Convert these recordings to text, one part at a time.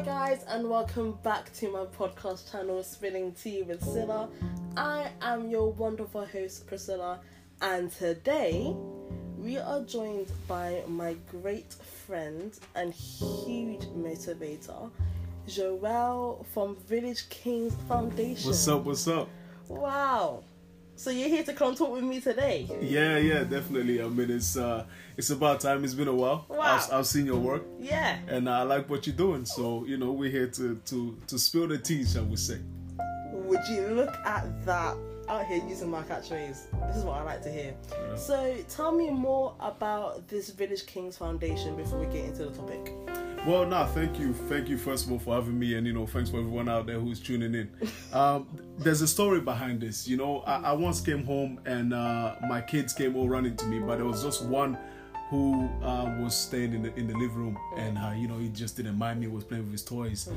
Hi guys, and welcome back to my podcast channel, Spilling Tea with Scylla. I am your wonderful host, Priscilla, and today we are joined by my great friend and huge motivator, Joelle from Village Kings Foundation. What's up? What's up? Wow. So you're here to come talk with me today? Yeah, yeah, definitely. I mean, it's uh, it's about time. It's been a while. Wow. I've, I've seen your work, Yeah. and I like what you're doing. So you know, we're here to to to spill the tea, shall we say? Would you look at that out here using my catchphrase? This is what I like to hear. Yeah. So tell me more about this Village Kings Foundation before we get into the topic. Well, no, thank you, thank you first of all for having me, and you know, thanks for everyone out there who's tuning in. Um, there's a story behind this. You know, I, I once came home and uh, my kids came all running to me, but there was just one who uh, was staying in the in the living room, and uh, you know, he just didn't mind me. Was playing with his toys.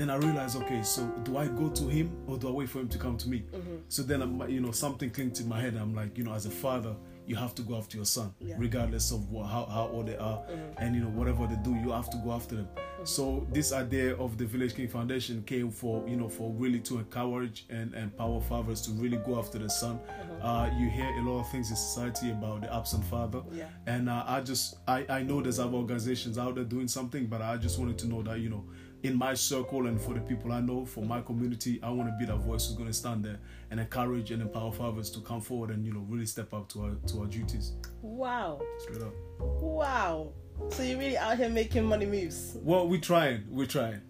Then I realized, okay, so do I go to him or do I wait for him to come to me? So then, I'm, you know, something clicked in my head. I'm like, you know, as a father, you have to go after your son, Yeah. regardless of what, how, how old they are, and you know, whatever they do, you have to go after them. So this idea of the Village King Foundation came for, you know, for really to encourage and empower fathers to really go after the son. Uh, you hear a lot of things in society about the absent father, Yeah. and uh, I just, I, I know there's other organizations out there doing something, but I just wanted to know that, you know, in my circle and for the people I know, for my community, I want to be that voice who's going to stand there and encourage and empower fathers to come forward and you know really step up to our to our duties. Wow. Straight up. Wow. So you're really out here making money moves. Well, we're trying. We're trying.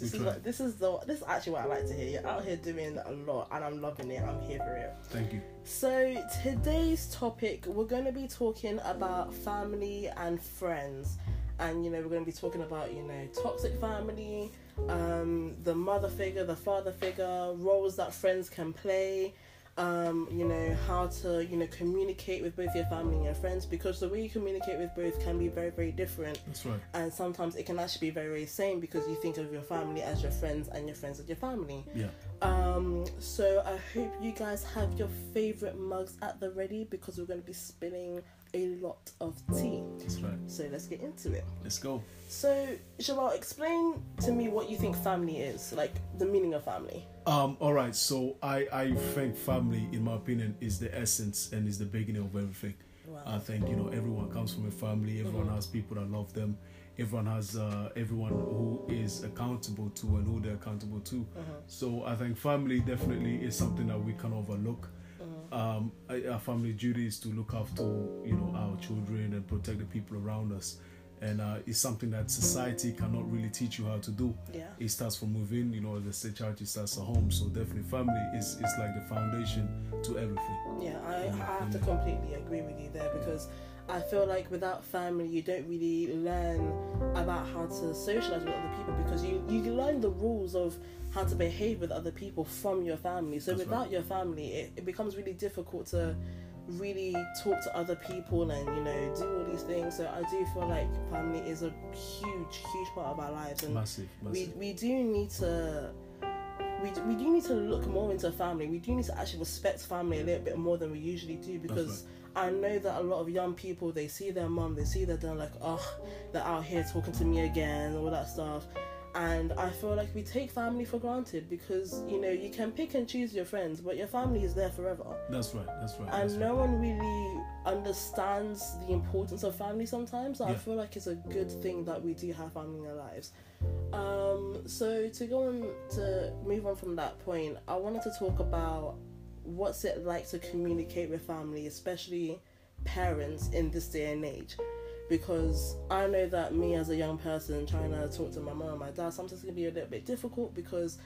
This is what, this is the this is actually what I like to hear. You're out here doing a lot, and I'm loving it. I'm here for it. Thank you. So today's topic, we're going to be talking about family and friends, and you know we're going to be talking about you know toxic family, um, the mother figure, the father figure, roles that friends can play. Um, you know how to you know communicate with both your family and your friends because the way you communicate with both can be very very different That's right. and sometimes it can actually be very very same because you think of your family as your friends and your friends as your family Yeah. um, so I hope you guys have your favorite mugs at the ready because we're going to be spilling a lot of tea. That's right. So let's get into it. Let's go. So, Joelle, explain to me what you think family is, like the meaning of family. Um, all right, so I, I think family, in my opinion, is the essence and is the beginning of everything. Wow. I think you know everyone comes from a family. Everyone has people that love them. Everyone has uh, everyone who is accountable to and who they're accountable to. So I think family definitely is something that we can overlook. Um, our family duty is to look after you know our children and protect the people around us, and uh, it's something that society cannot really teach you how to do Yeah. it starts from within. You know, the say, charity starts at home. So definitely, family is is like the foundation to everything. Yeah, I, I have to completely agree with you there because I feel like without family, you don't really learn about how to socialize with other people because you, you learn the rules of how to behave with other people from your family. So That's without right. your family, it, it becomes really difficult to really talk to other people and you know do all these things. So I do feel like family is a huge, huge part of our lives and Massive, we massive. we do need to we, we do need to look more into family. We do need to actually respect family a little bit more than we usually do because I know that a lot of young people they see their mum, they see their dad like, oh, they're out here talking to me again, all that stuff. And I feel like we take family for granted because you know you can pick and choose your friends, but your family is there forever. That's right. That's right. That's And no one really understands the importance of family sometimes. So I feel like it's a good thing that we do have family in our lives. Um, so to go on to move on from that point, I wanted to talk about what's it like to communicate with family, especially parents in this day and age. Because I know that me as a young person trying to talk to my mom and my dad sometimes can be a little bit difficult because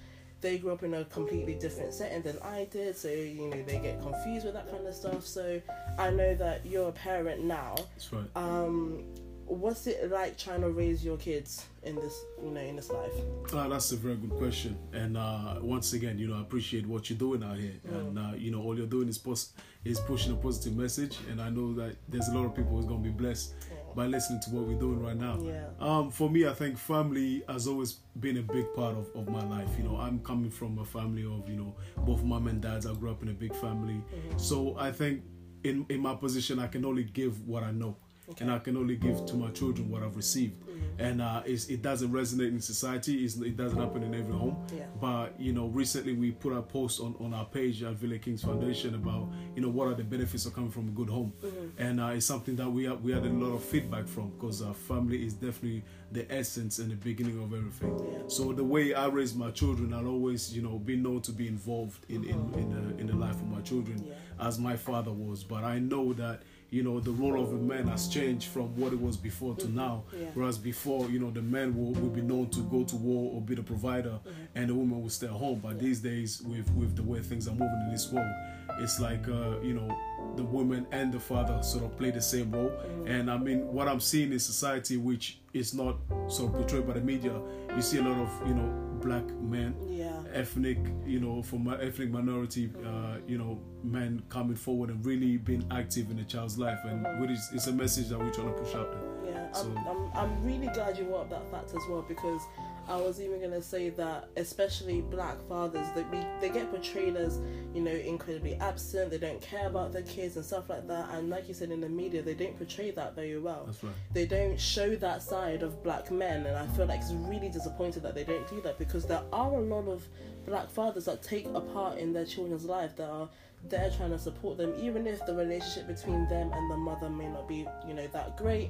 they grew up in a completely different setting than I did, so you know they get confused with that kind of stuff. So I know that you're a parent now. That's right. Um, what's it like trying to raise your kids in this, you know, in this life? Uh, that's a very good question. And uh, once again, you know, I appreciate what you're doing out here. And uh, you know, all you're doing is pos- is pushing a positive message. And I know that there's a lot of people who's gonna be blessed by listening to what we're doing right now. Yeah. Um, for me, I think family has always been a big part of, of my life. You know, I'm coming from a family of, you know, both mom and dads. I grew up in a big family. So I think in, in my position, I can only give what I know. And I can only give to my children what I've received. Mm-hmm. And uh, it's, it doesn't resonate in society. It's, it doesn't happen in every home. Yeah. But you know, recently we put a post on, on our page at Village Kings Foundation about you know what are the benefits of coming from a good home, Mm-hmm. and uh, it's something that we have, we had a lot of feedback from because uh, family is definitely the essence and the beginning of everything. Yeah. So the way I raise my children, I'll always you know be known to be involved in in, in, the, in the life of my children Yeah. as my father was. But I know that you know the role of a man has changed from what it was before to now. Yeah. Whereas before, you know, the man will, will be known to go to war or be the provider, and the woman will stay at home. But these days, with with the way things are moving in this world, it's like uh, you know the woman and the father sort of play the same role. And I mean, what I'm seeing in society, which is not sort of portrayed by the media, you see a lot of you know black men Yeah. Ethnic, you know, from ethnic minority, uh, you know, men coming forward and really being active in a child's life, and really, it's- it's a message that we're trying to push out there. So- I'm, I'm, I'm really glad you brought up that fact as well because I was even gonna say that especially black fathers that we they get portrayed as you know incredibly absent, they don't care about their kids and stuff like that, and like you said in the media, they don't portray that very well. That's right. They don't show that side of black men, and I feel like it's really disappointed that they don't do that because there are a lot of black fathers that take a part in their children's life that are there trying to support them, even if the relationship between them and the mother may not be, you know, that great.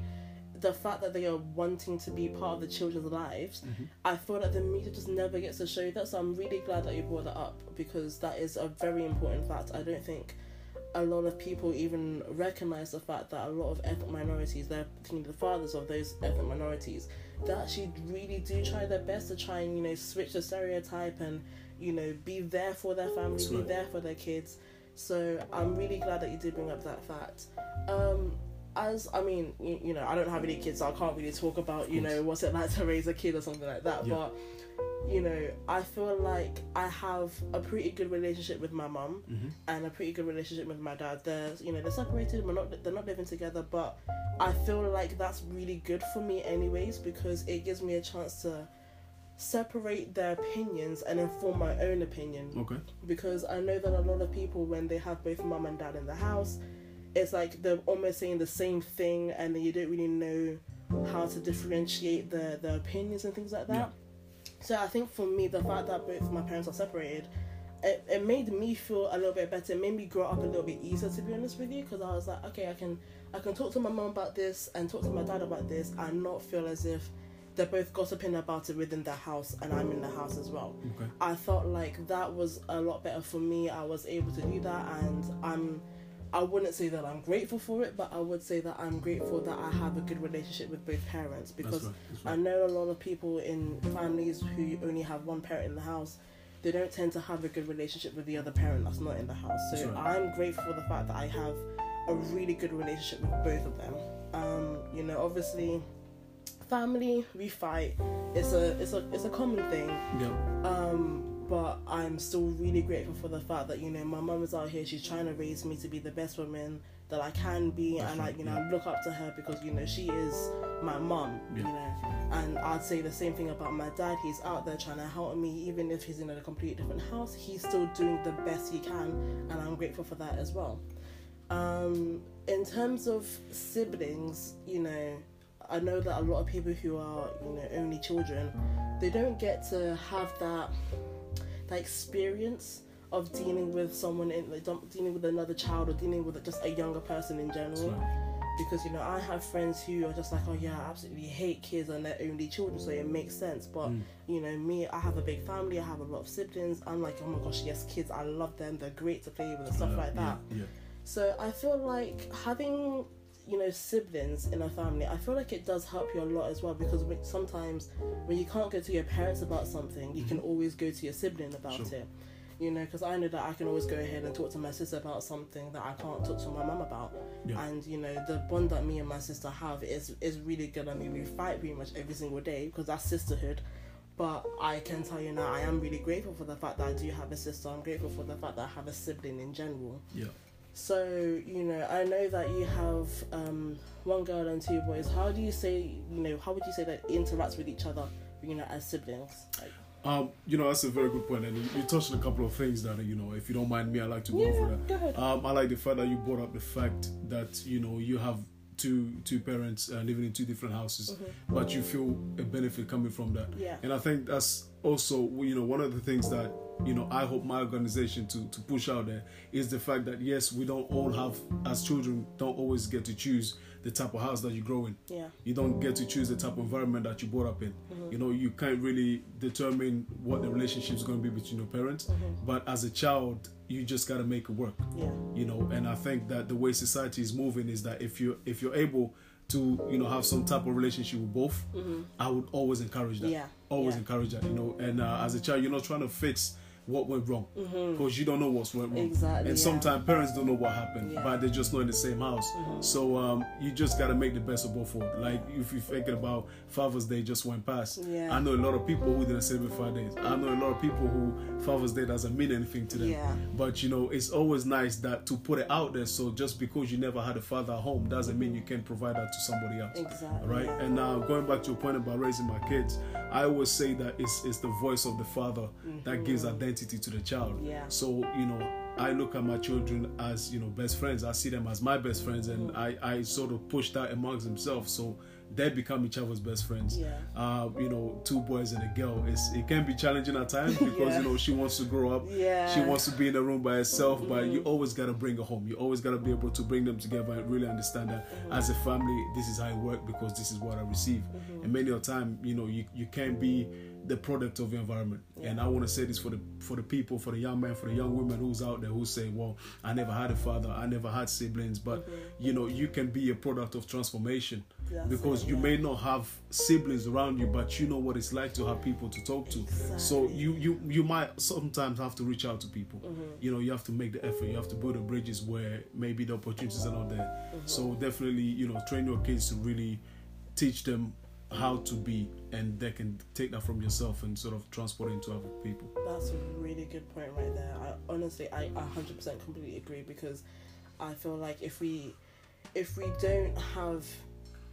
The fact that they are wanting to be part of the children's lives, I feel like the media just never gets to show you that. So I'm really glad that you brought that up because that is a very important fact. I don't think a lot of people even recognize the fact that a lot of ethnic minorities, they're the fathers of those ethnic minorities, they actually really do try their best to try and you know switch the stereotype and you know be there for their family, be there for their kids. So I'm really glad that you did bring up that fact. Um, as I mean, you, you know, I don't have any kids, so I can't really talk about you know what's it like to raise a kid or something like that. Yeah. But you know, I feel like I have a pretty good relationship with my mum Mm-hmm. and a pretty good relationship with my dad. They're you know they're separated, we're not they're not living together, but I feel like that's really good for me anyways because it gives me a chance to separate their opinions and inform my own opinion Okay. because I know that a lot of people when they have both mum and dad in the house, it's like they're almost saying the same thing and then you don't really know how to differentiate the their opinions and things like that. So I think for me the fact that both my parents are separated it, it made me feel a little bit better. It made me grow up a little bit easier to be honest with you because I was like, okay, I can I can talk to my mom about this and talk to my dad about this and not feel as if they're both gossiping about it within the house and I'm in the house as well. Okay. I felt like that was a lot better for me. I was able to do that, and I'm. I wouldn't say that I'm grateful for it, but I would say that I'm grateful that I have a good relationship with both parents because right, that's I know a lot of people in families who only have one parent in the house. They don't tend to have a good relationship with the other parent that's not in the house. So right. I'm grateful for the fact that I have a really good relationship with both of them. Um, you know, obviously, family we fight. It's a it's a it's a common thing. Yeah. Um, but I'm still really grateful for the fact that you know my mum is out here. She's trying to raise me to be the best woman that I can be, That's and I right, you know yeah. I look up to her because you know she is my mum. You know, and I'd say the same thing about my dad. He's out there trying to help me, even if he's in a completely different house. He's still doing the best he can, and I'm grateful for that as well. Um, in terms of siblings, you know, I know that a lot of people who are, you know, only children, they don't get to have that that experience of dealing with someone in like dealing with another child or dealing with just a younger person in general. right. Because you know, I have friends who are just like, oh yeah, I absolutely hate kids and they're only children, so it makes sense. But Mm. you know, me, I have a big family, I have a lot of siblings. I'm like, oh my gosh, yes, kids, I love them. They're great to play with and stuff Uh, like that. Yeah. yeah. So I feel like having you know siblings in a family, I feel like it does help you a lot as well because when, sometimes when you can't go to your parents about something, you can always go to your sibling about Mm-hmm. Sure. it. You know, because I know that I can always go ahead and talk to my sister about something that I can't talk to my mum about. Yeah. And you know, the bond that me and my sister have is is really good. I mean, we fight pretty much every single day because that's sisterhood. But I can tell you now, I am really grateful for the fact that I do have a sister. I'm grateful for the fact that I have a sibling in general. Yeah. So, you know, I know that you have um, one girl and two boys. How do you say, you know, how would you say that interacts with each other, you know, as siblings? Like, Um, you know, that's a very good point, and you, touched on a couple of things that you know. If you don't mind me, I like to go over that. go. Um, I like the fact that you brought up the fact that you know you have two two parents uh, living in two different houses, but you feel a benefit coming from that. Yeah. And I think that's also you know one of the things that you know I hope my organization to to push out there is the fact that yes we don't all have as children don't always get to choose the type of house that you grow in. Yeah. You don't get to choose the type of environment that you brought up in. Mm-hmm. You know, you can't really determine what the relationship is going to be between your parents. Mm-hmm. But as a child, you just got to make it work. Yeah. You know, and I think that the way society is moving is that if you if you're able to you know have some type of relationship with both, I would always encourage that. Mm-hmm. Yeah. Always Yeah. encourage that. You know, and uh, as a child, you're not trying to fix what went wrong because you don't know what's went wrong. Mm-hmm. Exactly, And yeah. sometimes parents don't know what happened, Yeah. but they're just not in the same house. So um, you just got to make the best of both worlds. Like if you're thinking about Father's Day just went past, Yeah. I know a lot of people who didn't celebrate Father's Day. I know a lot of people who Father's Day doesn't mean anything to them. Yeah. But you know, it's always nice that to put it out there. So just because you never had a father at home doesn't mean you can't provide that to somebody else. Exactly, Right. And now going back to your point about raising my kids, I always say that it's it's the voice of the father that gives identity to the child. Mm-hmm. Yeah. So you know, I look at my children as you know best friends. I see them as my best friends, and Mm-hmm. I I sort of push that amongst themselves. So they become each other's best friends. Yeah. Uh, you know, two boys and a girl. It's it can be challenging at times because Yeah. you know she wants to grow up. Yeah. She wants to be in a room by herself, but you Mm-hmm. always gotta bring her home. You always gotta be able to bring them together and really understand that Mm-hmm. as a family, this is how it works because this is what I receive. Mm-hmm. And many a time, you know, you, you can't be the product of your environment. And I want to say this for the for the people, for the young men, for the young women who's out there who say, "Well, I never had a father, I never had siblings," but you know, you can be a product of transformation Mm-hmm. That's because it, you yeah. may not have siblings around you, but you know what it's like to have people to talk to. So you you you might sometimes have to reach out to people. Mm-hmm. You know, you have to make the effort. You have to build the bridges where maybe the opportunities are not there. Mm-hmm. So definitely, you know, train your kids to really teach them how to be, and they can take that from yourself and sort of transport it into other people. That's a really good point right there. I honestly, I hundred percent completely agree because I feel like if we, if we don't have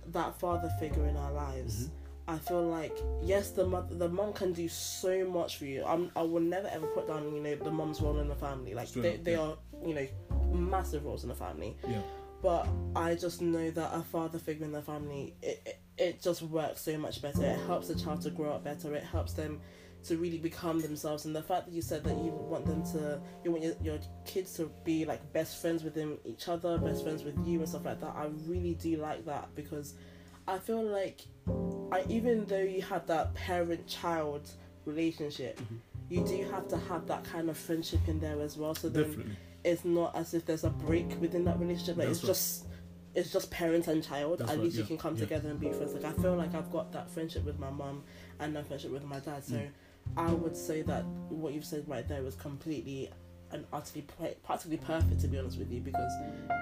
that father figure in our lives, mm-hmm. I feel like yes, the mother, the mom can do so much for you. I'm, I will never ever put down, you know, the mom's role in the family. Like they, they yeah. are, you know, massive roles in the family. Yeah, But I just know that a father figure in the family, it, it, it just works so much better. It helps the child to grow up better. It helps them to really become themselves. And the fact that you said that you want them to, you want your, your kids to be like best friends with them, each other, best friends with you, and stuff like that. I really do like that because I feel like, I even though you have that parent-child relationship, Mm-hmm. you do have to have that kind of friendship in there as well. So then definitely. it's not as if there's a break within that relationship. Like That's it's right. just it's just parents and child. That's At right, least you can come yeah. together and be friends. Like I feel like I've got that friendship with my mum and that friendship with my dad. So Mm. I would say that what you've said right there was completely and utterly practically perfect to be honest with you because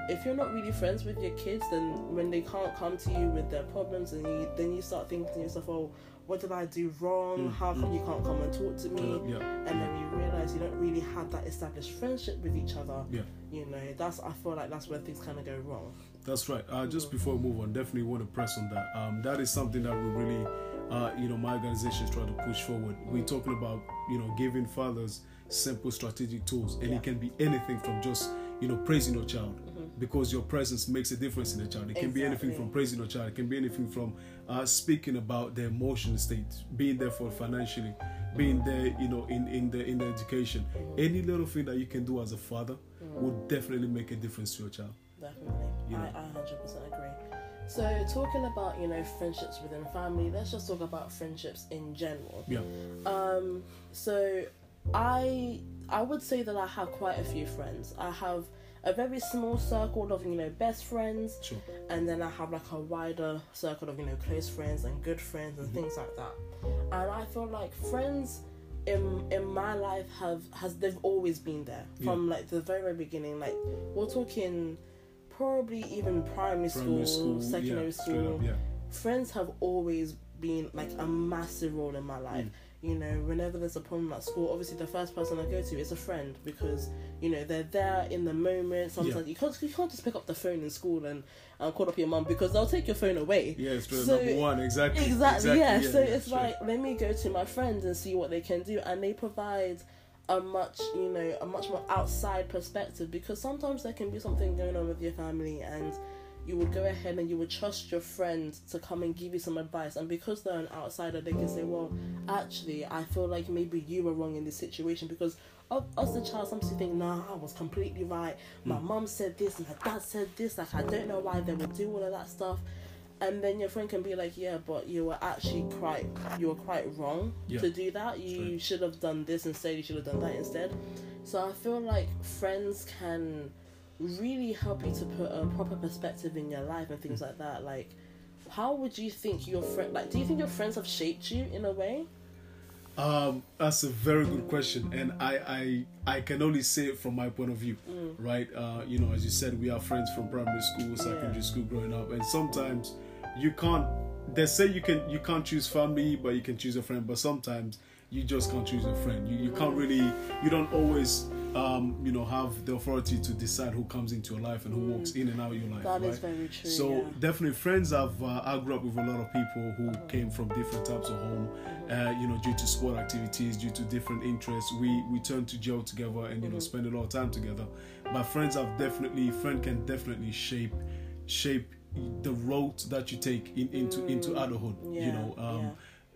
if you're not really friends with your kids then when they can't come to you with their problems and you then you start thinking to yourself oh what did I do wrong Mm, how come you can't come and talk to me Uh, yeah, and then you realize you don't really have that established friendship with each other yeah. you know that's i feel like that's where things kind of go wrong That's right. Uh, just before we move on, definitely want to press on that. Um, that is something that we really, uh, you know, my organization is trying to push forward. We're talking about, you know, giving fathers simple strategic tools, and Yeah. it can be anything from just, you know, praising your child. Because your presence makes a difference in the child. It can be anything from praising your child. It can be anything from uh, speaking about their emotional state, being there for financially, being there, you know, in in the in the education. Any little thing that you can do as a father will definitely make a difference to your child. definitely You I. I 100% agree so talking about you know friendships within family let's just talk about friendships in general Yeah. um so i i would say that i have quite a few friends i have a very small circle of you know best friends Sure. and then I have like a wider circle of you know close friends and good friends and things like that. And I feel like friends in in my life have has they've always been there from like the very very beginning. Like we're talking probably even primary, primary school, school, secondary yeah, school. up, yeah. Friends have always been like a massive role in my life. Mm. You know, whenever there's a problem at school, obviously the first person I go to is a friend because you know they're there in the moment. Sometimes you can't you can't just pick up the phone in school and, and call up your mum because they'll take your phone away. Yeah, it's true. So- number one, exactly. Exactly, yeah. So it's straight. like let me go to my friends and see what they can do, and they provide a much you know a much more outside perspective because sometimes there can be something going on with your family and you would go ahead and you would trust your friend to come and give you some advice. And because they're an outsider, they can say, well, actually, I feel like maybe you were wrong in this situation. Because of us the child sometimes you think nah I was completely right. My hmm. mum said this my dad said this like I don't know why they would do all of that stuff. And then your friend can be like yeah but you were actually quite you were quite wrong Yeah. to do that. You should have done this instead. You should have done that instead. So I feel like friends can really help you to put a proper perspective in your life and things like that like how would you think your friend like do you think your friends have shaped you in a way Um, that's a very good question, and I, I I can only say it from my point of view, right? Uh, you know, as you said, we are friends from primary school, secondary Yeah. school, growing up, and sometimes you can't. They say you can you can't choose family, but you can choose a friend. But sometimes you just can't choose a friend. You you can't really. You don't always. Um, you know, have the authority to decide who comes into your life and who walks in and out of your life. That right? is very true, So yeah. definitely friends I've uh, i grew up with a lot of people who came from different types of home uh, you know due to sport activities due to different interests we we turned to jail together and you know spend a lot of time together but friends have definitely friend can definitely shape shape the road that you take in, into into adulthood you know um yeah.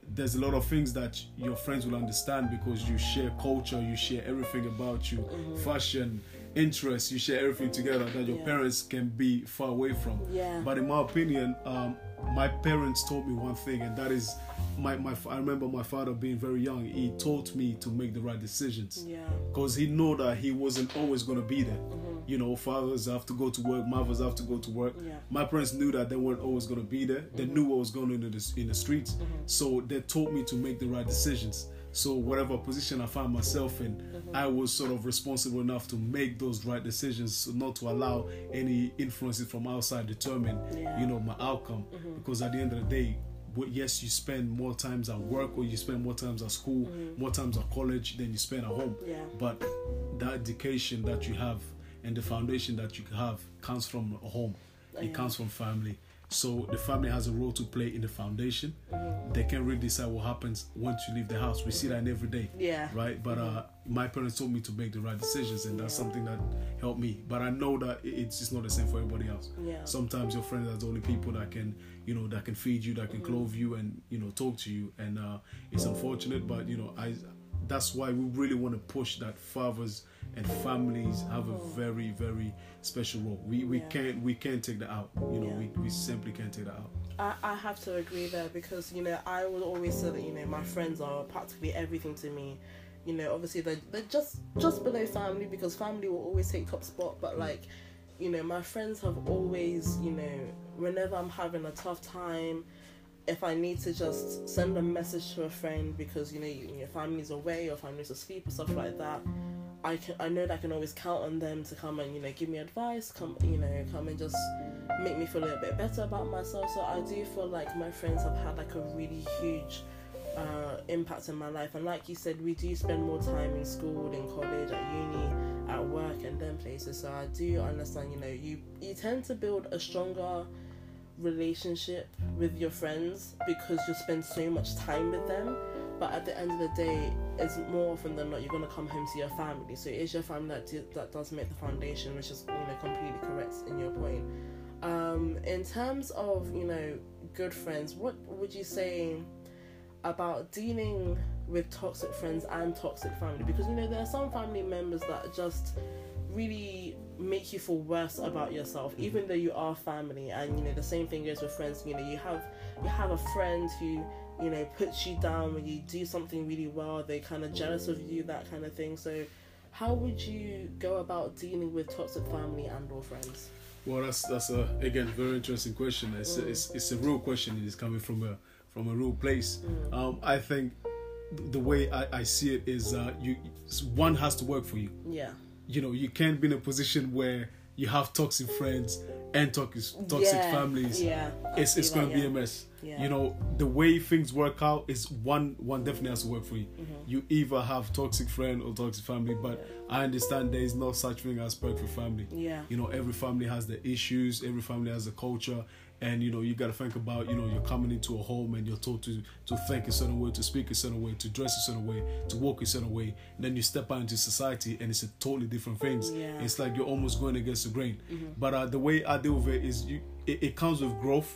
There's a lot of things that your friends will understand because you share culture, you share everything about you, fashion, interests, you share everything together that your Mm-hmm. Yeah. parents can be far away from. Yeah. But in my opinion, um, my parents told me one thing, and that is, my, my I remember my father being very young. He taught me to make the right decisions yeah because he know that he wasn't always going to be there. Mm-hmm. You know, fathers have to go to work, mothers have to go to work. Yeah. My parents knew that they weren't always going to be there. They Mm-hmm. knew what was going on in the, in the streets. So they taught me to make the right decisions. So whatever position I found myself in, Mm-hmm. I was sort of responsible enough to make those right decisions, so not to allow any influences from outside determine, Yeah. Mm-hmm. you know, my outcome. Because at the end of the day, yes, you spend more times at work or you spend more times at school, more times at college than you spend at home. Mm-hmm. Yeah. But that education that you have and the foundation that you have comes from home. It Yeah. comes from family. So the family has a role to play in the foundation. They can really decide what happens once you leave the house. We see that in every day. Yeah. Right. But uh, my parents told me to make the right decisions, and that's something that helped me. But I know that it's just not the same for everybody else. Yeah. Sometimes your friends are the only people that can, you know, that can feed you, that can clothe you, and you know, talk to you. And uh, it's unfortunate, but you know, I. That's why we really want to push that fathers and families have a very, very special role. We we Yeah. can't we can't take that out. You know, Yeah. we, we simply can't take that out. I, I have to agree there because you know I would always say that you know my friends are practically everything to me. You know, obviously they're, they're just just below family because family will always take top spot. But like, you know, my friends have always you know whenever I'm having a tough time, if I need to just send a message to a friend because you know you, your family's away or family's asleep or stuff like that. I can I know that I can always count on them to come and you know give me advice, come you know come and just make me feel a little bit better about myself. So I do feel like my friends have had like a really huge uh, impact in my life. And like you said, we do spend more time in school, in college, at uni, at work, and then places. So I do understand. You know, you you tend to build a stronger relationship with your friends because you spend so much time with them. But at the end of the day, it's more often than not you're gonna come home to your family. So it is your family that do, that does make the foundation, which is you know completely correct in your point. Um, in terms of you know good friends, what would you say about dealing with toxic friends and toxic family? Because you know there are some family members that just really make you feel worse about yourself even though you are family and you know the same thing goes with friends you know you have you have a friend who you know puts you down when you do something really well they're kind of jealous of you that kind of thing so how would you go about dealing with toxic family and or friends Well, that's that's a again very interesting question. It's a, it's, it's a real question. It's coming from a from a real place. Um, I think the way I, I see it is uh, you one has to work for you. yeah You know, you can't be in a position where you have toxic friends and toxic toxic Yeah, families. yeah, it's it's going to be yeah. a mess. Yeah. You know, the way things work out is one one definitely has to work for you. Mm-hmm. You either have toxic friend or toxic family, but I understand there is no such thing as perfect family Yeah. you know every family has their issues every family has a culture and you know you got to think about you know you're coming into a home and you're told to to think a certain way to speak a certain way to dress a certain way to walk a certain way and then you step out into society and it's a totally different things Yeah. it's like you're almost going against the grain but uh, the way i deal with it is you it, it comes with growth.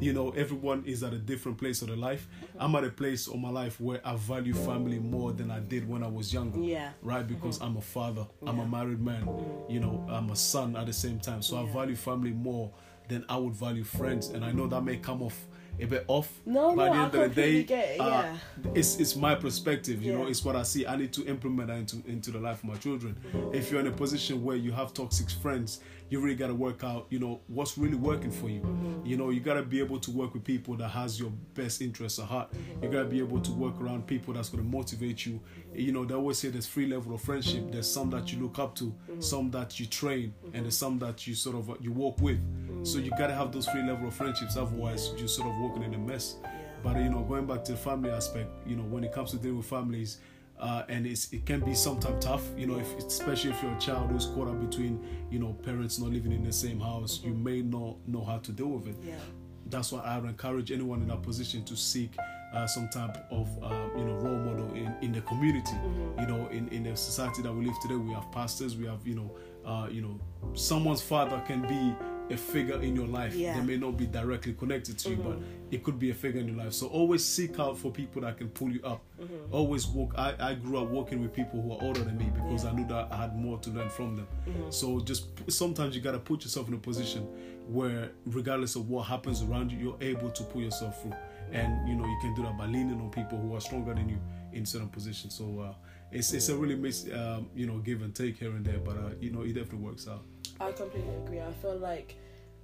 You know, everyone is at a different place of their life. I'm at a place of my life where I value family more than I did when I was younger. Yeah. Right, because I'm a father, I'm a married man, you know, I'm a son at the same time. So I value family more than I would value friends. And I know that may come off a bit off. No, by no, the I end of the day, it, uh, yeah. it's it's my perspective, you know, it's what I see. I need to implement that into into the life of my children. If you're in a position where you have toxic friends, you really gotta work out, you know, what's really working for you. Mm-hmm. You know, you gotta be able to work with people that has your best interests at heart. Mm-hmm. You gotta be able to work around people that's gonna motivate you. You know, they always say there's three level of friendship. There's some that you look up to, Mm-hmm. some that you train, and there's some that you sort of uh, you walk with. So you gotta have those three level of friendships. Otherwise, you're sort of walking in a mess. Yeah. But you know, going back to the family aspect, you know, when it comes to dealing with families, uh, and it's it can be sometimes tough. You know, if especially if you're a child who's caught up between you know parents not living in the same house, you may not know how to deal with it. Yeah. That's why I would encourage anyone in that position to seek uh, some type of uh, you know role model in, in the community. You know, in in the society that we live today, we have pastors, we have you know uh, you know someone's father can be a figure in your life. Yeah. They may not be directly connected to you, but it could be a figure in your life. So always seek out for people that can pull you up. Always walk. I, I grew up working with people who are older than me because I knew that I had more to learn from them. So just sometimes you gotta put yourself in a position where, regardless of what happens around you, you're able to pull yourself through. And you know you can do that by leaning on people who are stronger than you in certain positions. So uh, it's it's a really mis um, you know give and take here and there, but uh, you know it definitely works out. I completely agree. I feel like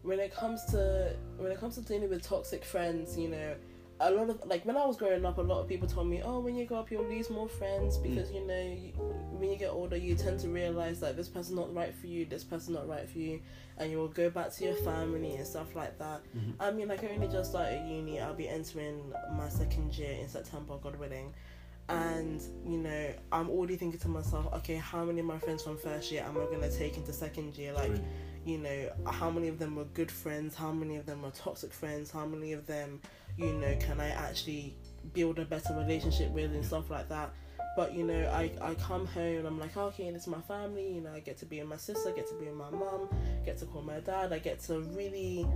when it comes to when it comes to dealing with toxic friends, you know, a lot of like when I was growing up, a lot of people told me, "Oh, when you grow up, you'll lose more friends mm. because you know you, when you get older, you tend to realize that this person's not right for you, this person's not right for you, and you will go back to your family and stuff like that." Mm-hmm. I mean, like I only just started uni. I'll be entering my second year in September, God willing. And you know, I'm already thinking to myself, okay, how many of my friends from first year am I gonna take into second year? Like, you know, how many of them were good friends? How many of them were toxic friends? How many of them, you know, can I actually build a better relationship with and stuff like that? But you know, I, I come home and I'm like, okay, this is my family. You know, I get to be with my sister, get to be with my mum, get to call my dad. I get to really,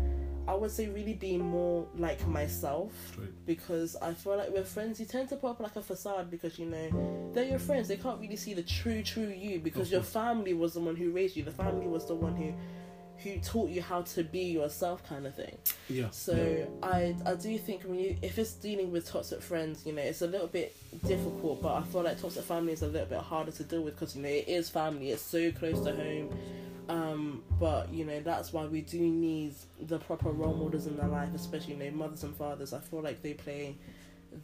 I would say, really be more like myself Straight. because I feel like with friends you tend to put up like a facade because you know they're your friends. They can't really see the true, true you because your family was the one who raised you. The family was the one who who taught you how to be yourself, kind of thing. Yeah. So I I do think when you if it's dealing with toxic friends, you know, it's a little bit difficult. But I feel like toxic family is a little bit harder to deal with because you know it is family. It's so close to home. Um, but you know that's why we do need the proper role models in their life, especially you know mothers and fathers. I feel like they play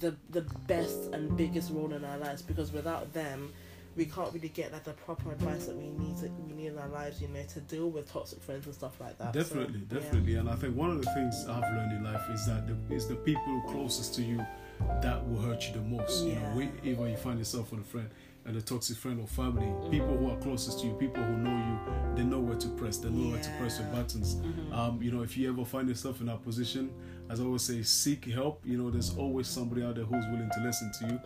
the the best and biggest role in our lives because without them, we can't really get like the proper advice that we need to we need in our lives. You know to deal with toxic friends and stuff like that. So, Definitely, yeah. definitely, and I think one of the things I've learned in life is that the, it's the people closest to you that will hurt you the most. You know, Yeah. we, you find yourself with a friend and a toxic friend or family, people who are closest to you, people who know you, they know where to press, they know where to press your Yeah. buttons. Um, you know, if you ever find yourself in that position, as I always say, seek help. You know, there's always somebody out there who's willing to listen to you.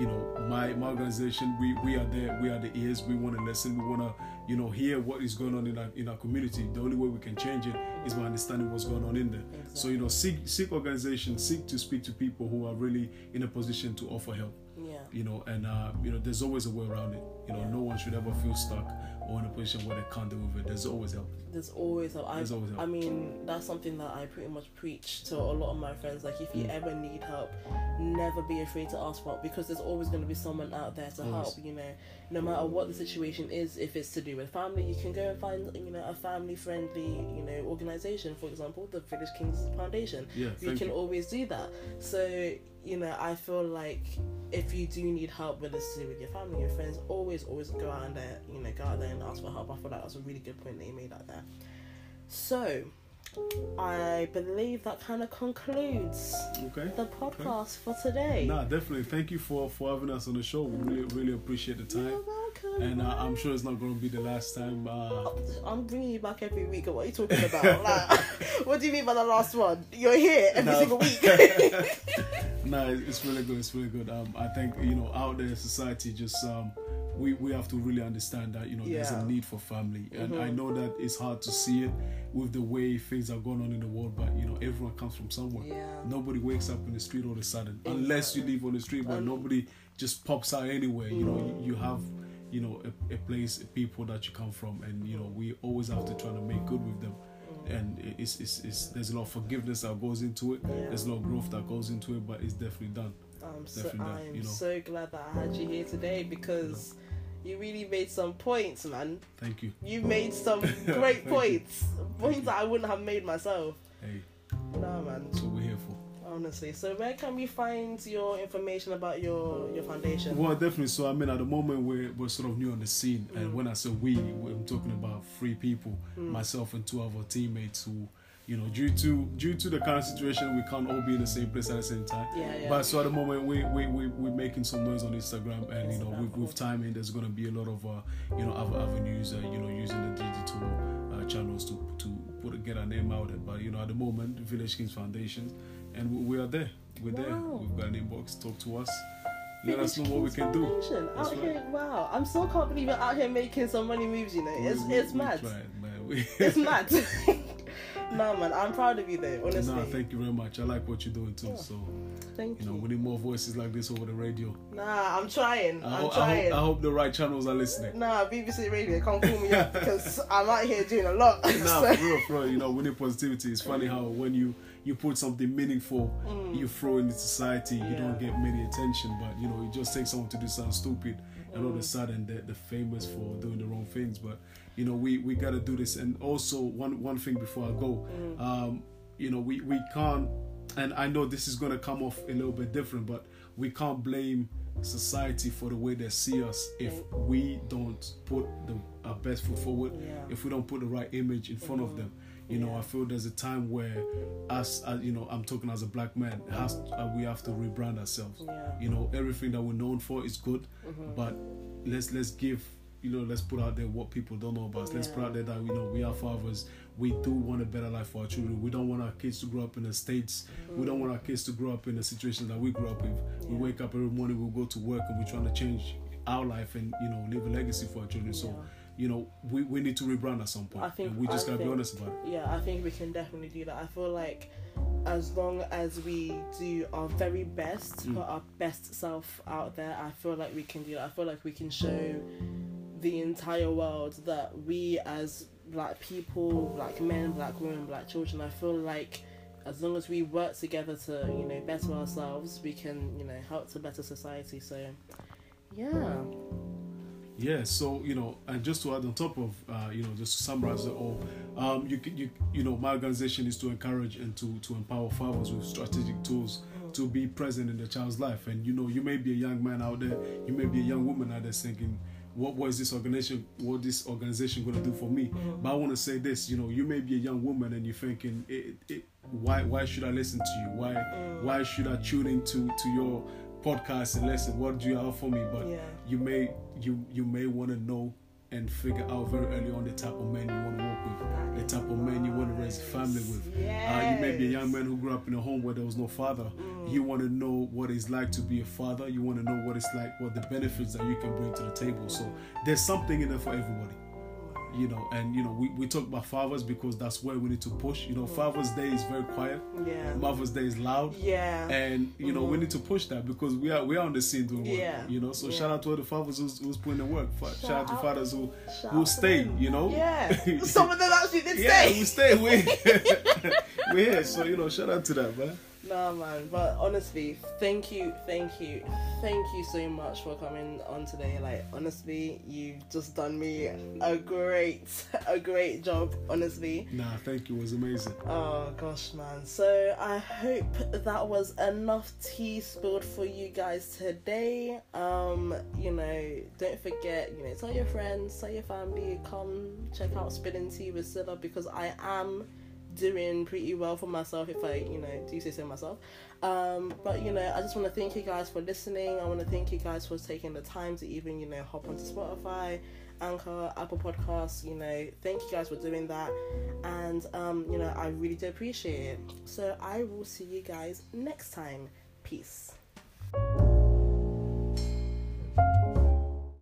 You know, my my organization, we we are there, we are the ears. We want to listen. We want to, you know, hear what is going on in our in our community. The only way we can change it is by understanding what's going on in there. So you know, seek seek organizations, seek to speak to people who are really in a position to offer help. Yeah. You know, and uh, you know, there's always a way around it. You know, Yeah. no one should ever feel stuck or in a position where they can't deal with it. There's always help. There's always help. I, There's always help. I mean, that's something that I pretty much preach to a lot of my friends. Like, if you Mm. ever need help, never be afraid to ask for help because there's always going to be someone out there to Always. help. You know, no matter what the situation is, if it's to do with family, you can go and find you know a family friendly you know organization. For example, the Village Kings Foundation. Yeah, you can you. always do that. So you know, I feel like if you do need help, whether it's to do with your family, your friends, always, always go out there, you know, go out there and ask for help. I feel like that's a really good point that you made out there. So, I believe that kind of concludes Okay. the podcast for today. Nah, definitely. Thank you for for having us on the show. We really really appreciate the time, and uh, I'm sure it's not going to be the last time. Uh, I'm bringing you back every week. What are you talking about? like, what do you mean by the last one? You're here every No. single week. nah, it's really good. It's really good. Um, I think you know out there, society just um, we, we have to really understand that you know there's a need for family and Mhm. i know that it's hard to see it with the way things are going on in the world but you know everyone comes from somewhere Yeah. nobody wakes up in the street all of a sudden unless you live on the street but Um, nobody just pops out anywhere you know you, you have you know a, a place a people that you come from and you know we always have to try to make good with them and it's, it's, it's there's a lot of forgiveness that goes into it Yeah. there's a lot of growth that goes into it but it's definitely done I'm so Definitely not, I'm you know. so glad that I had you here today because you really made some points, man. thank you You made some great you. points, points you. that I wouldn't have made myself. hey No, man. Honestly, so where can we find your information about your your foundation? Well, definitely. So, I mean, at the moment, we're, we're sort of new on the scene. And Mm. when I say we, I'm talking about three people Mm. myself and two of our teammates who, you know, due to due to the current situation, we can't all be in the same place at the same time. Yeah, yeah. But so at the moment, we, we, we, we're making some noise on Instagram. And, you know, with, with timing, there's going to be a lot of, uh, you know, other avenues, uh, you know, using the digital uh, channels to, to put get our name out. But, you know, at the moment, Village Kings Foundation, and we, we are there. We're there. We've got an inbox. Talk to us. Let us know what we can do. That's Out right. here, wow! I'm so can't believe you're out here making some money moves. You know, it's We- it's we mad. tried, man. We- It's mad. no, man, I'm proud of you though. Honestly, Nah, thank you very much. I like what you're doing too. Yeah. So Thank you You know, we need more voices like this over the radio. Nah, I'm trying. I, I'm ho- I, trying. hope, I hope the right channels are listening. Nah, BBC Radio, can't call me up because I'm out here doing a lot. Nah, So- for real, for real. You know, we need positivity. It's funny how when you you put something meaningful, you throw in the society, you don't Mm. Get many attention. But you know, it just takes someone to do something stupid, and all of a Mm. sudden they're, they're famous for doing the wrong things. But you know, we we gotta do this. And also, one one thing before I go, Mm. um, you know, we we can't. And I know this is gonna come off a little bit different, but we can't blame society for the way they see us if we don't put the our best foot forward Yeah. if we don't put the right image in front of them you know Yeah. i feel there's a time where us uh, you know i'm talking as a black man has uh, we have to rebrand ourselves Yeah. you know everything that we're known for is good Mm-hmm. but let's let's give you know let's put out there what people don't know about us let's Yeah. put out there that you know we are fathers we do want a better life for our children we don't want our kids to grow up in the states we don't want our kids to grow up in the situation that we grew up with we wake up every morning we go to work and we're trying to change our life and you know leave a legacy for our children so Yeah. You know we, we need to rebrand at some point I think- and we just I gotta be honest about it Yeah, I think we can definitely do that. I feel like as long as we do our very best, Mm. put our best self out there, I feel like we can do that. I feel like we can show the entire world that we as black people, black men, black women, black children, I feel like as long as we work together to, you know, better ourselves, we can, you know, help to better society. So yeah. Yeah, so you know, and just to add on top of, uh, you know, just to summarize it all, um, you you you know, my organization is to encourage and to to empower fathers with strategic tools to be present in their child's life. And you know, you may be a young man out there, you may be a young woman out there thinking, what was this organization? What this organization going to do for me? But I want to say this, you know, you may be a young woman and you're thinking, it, it, why why should I listen to you? Why why should I tune into to your podcast and listen? What do you have for me? But Yeah. you may you you may want to know and figure out very early on the type of man you want to work with, the type of man you want to raise a family with. Uh, you may be a young man who grew up in a home where there was no father. You want to know what it's like to be a father. You want to know what it's like, what the benefits that you can bring to the table. So there's something in there for everybody. You know, and you know, we, we talk about fathers because that's where we need to push. You know, Father's Day is very quiet. Yeah. Mother's Day is loud. Yeah. And you know we mm-hmm. need to push that because we are we are on the scene doing work. Yeah. You know, so Yeah. shout out to all the fathers who's, who's putting in work. Fa- Shout, out to fathers who Shout who stay. You know. Yeah. Some of them actually did Yeah, stay. we stay. We we're here. So you know, shout out to that man. Nah, man. But honestly, thank you, thank you, thank you so much for coming on today. Like, honestly, you've just done me a great, a great job. Honestly. Nah, thank you. It was amazing. Oh gosh, man. So I hope that was enough tea spilled for you guys today. Um, you know, don't forget, you know, tell your friends, tell your family, come check out Spilling Tea with Silla because I am doing pretty well for myself if I, you know, do say so myself. Um, but you know, I just want to thank you guys for listening. I want to thank you guys for taking the time to even, you know, hop onto Spotify, Anchor, Apple Podcasts. You know, thank you guys for doing that, and um, you know, I really do appreciate it. So I will see you guys next time. Peace.